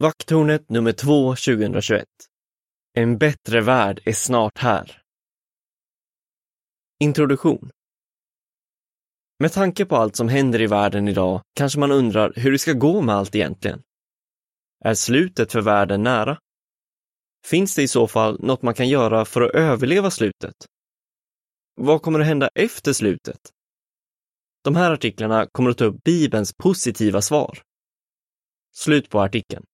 Vakttornet nummer 2 2021. En bättre värld är snart här. Introduktion. Med tanke på allt som händer i världen idag kanske man undrar hur det ska gå med allt egentligen. Är slutet för världen nära? Finns det i så fall något man kan göra för att överleva slutet? Vad kommer att hända efter slutet? De här artiklarna kommer att ta upp Bibelns positiva svar. Slut på artikeln.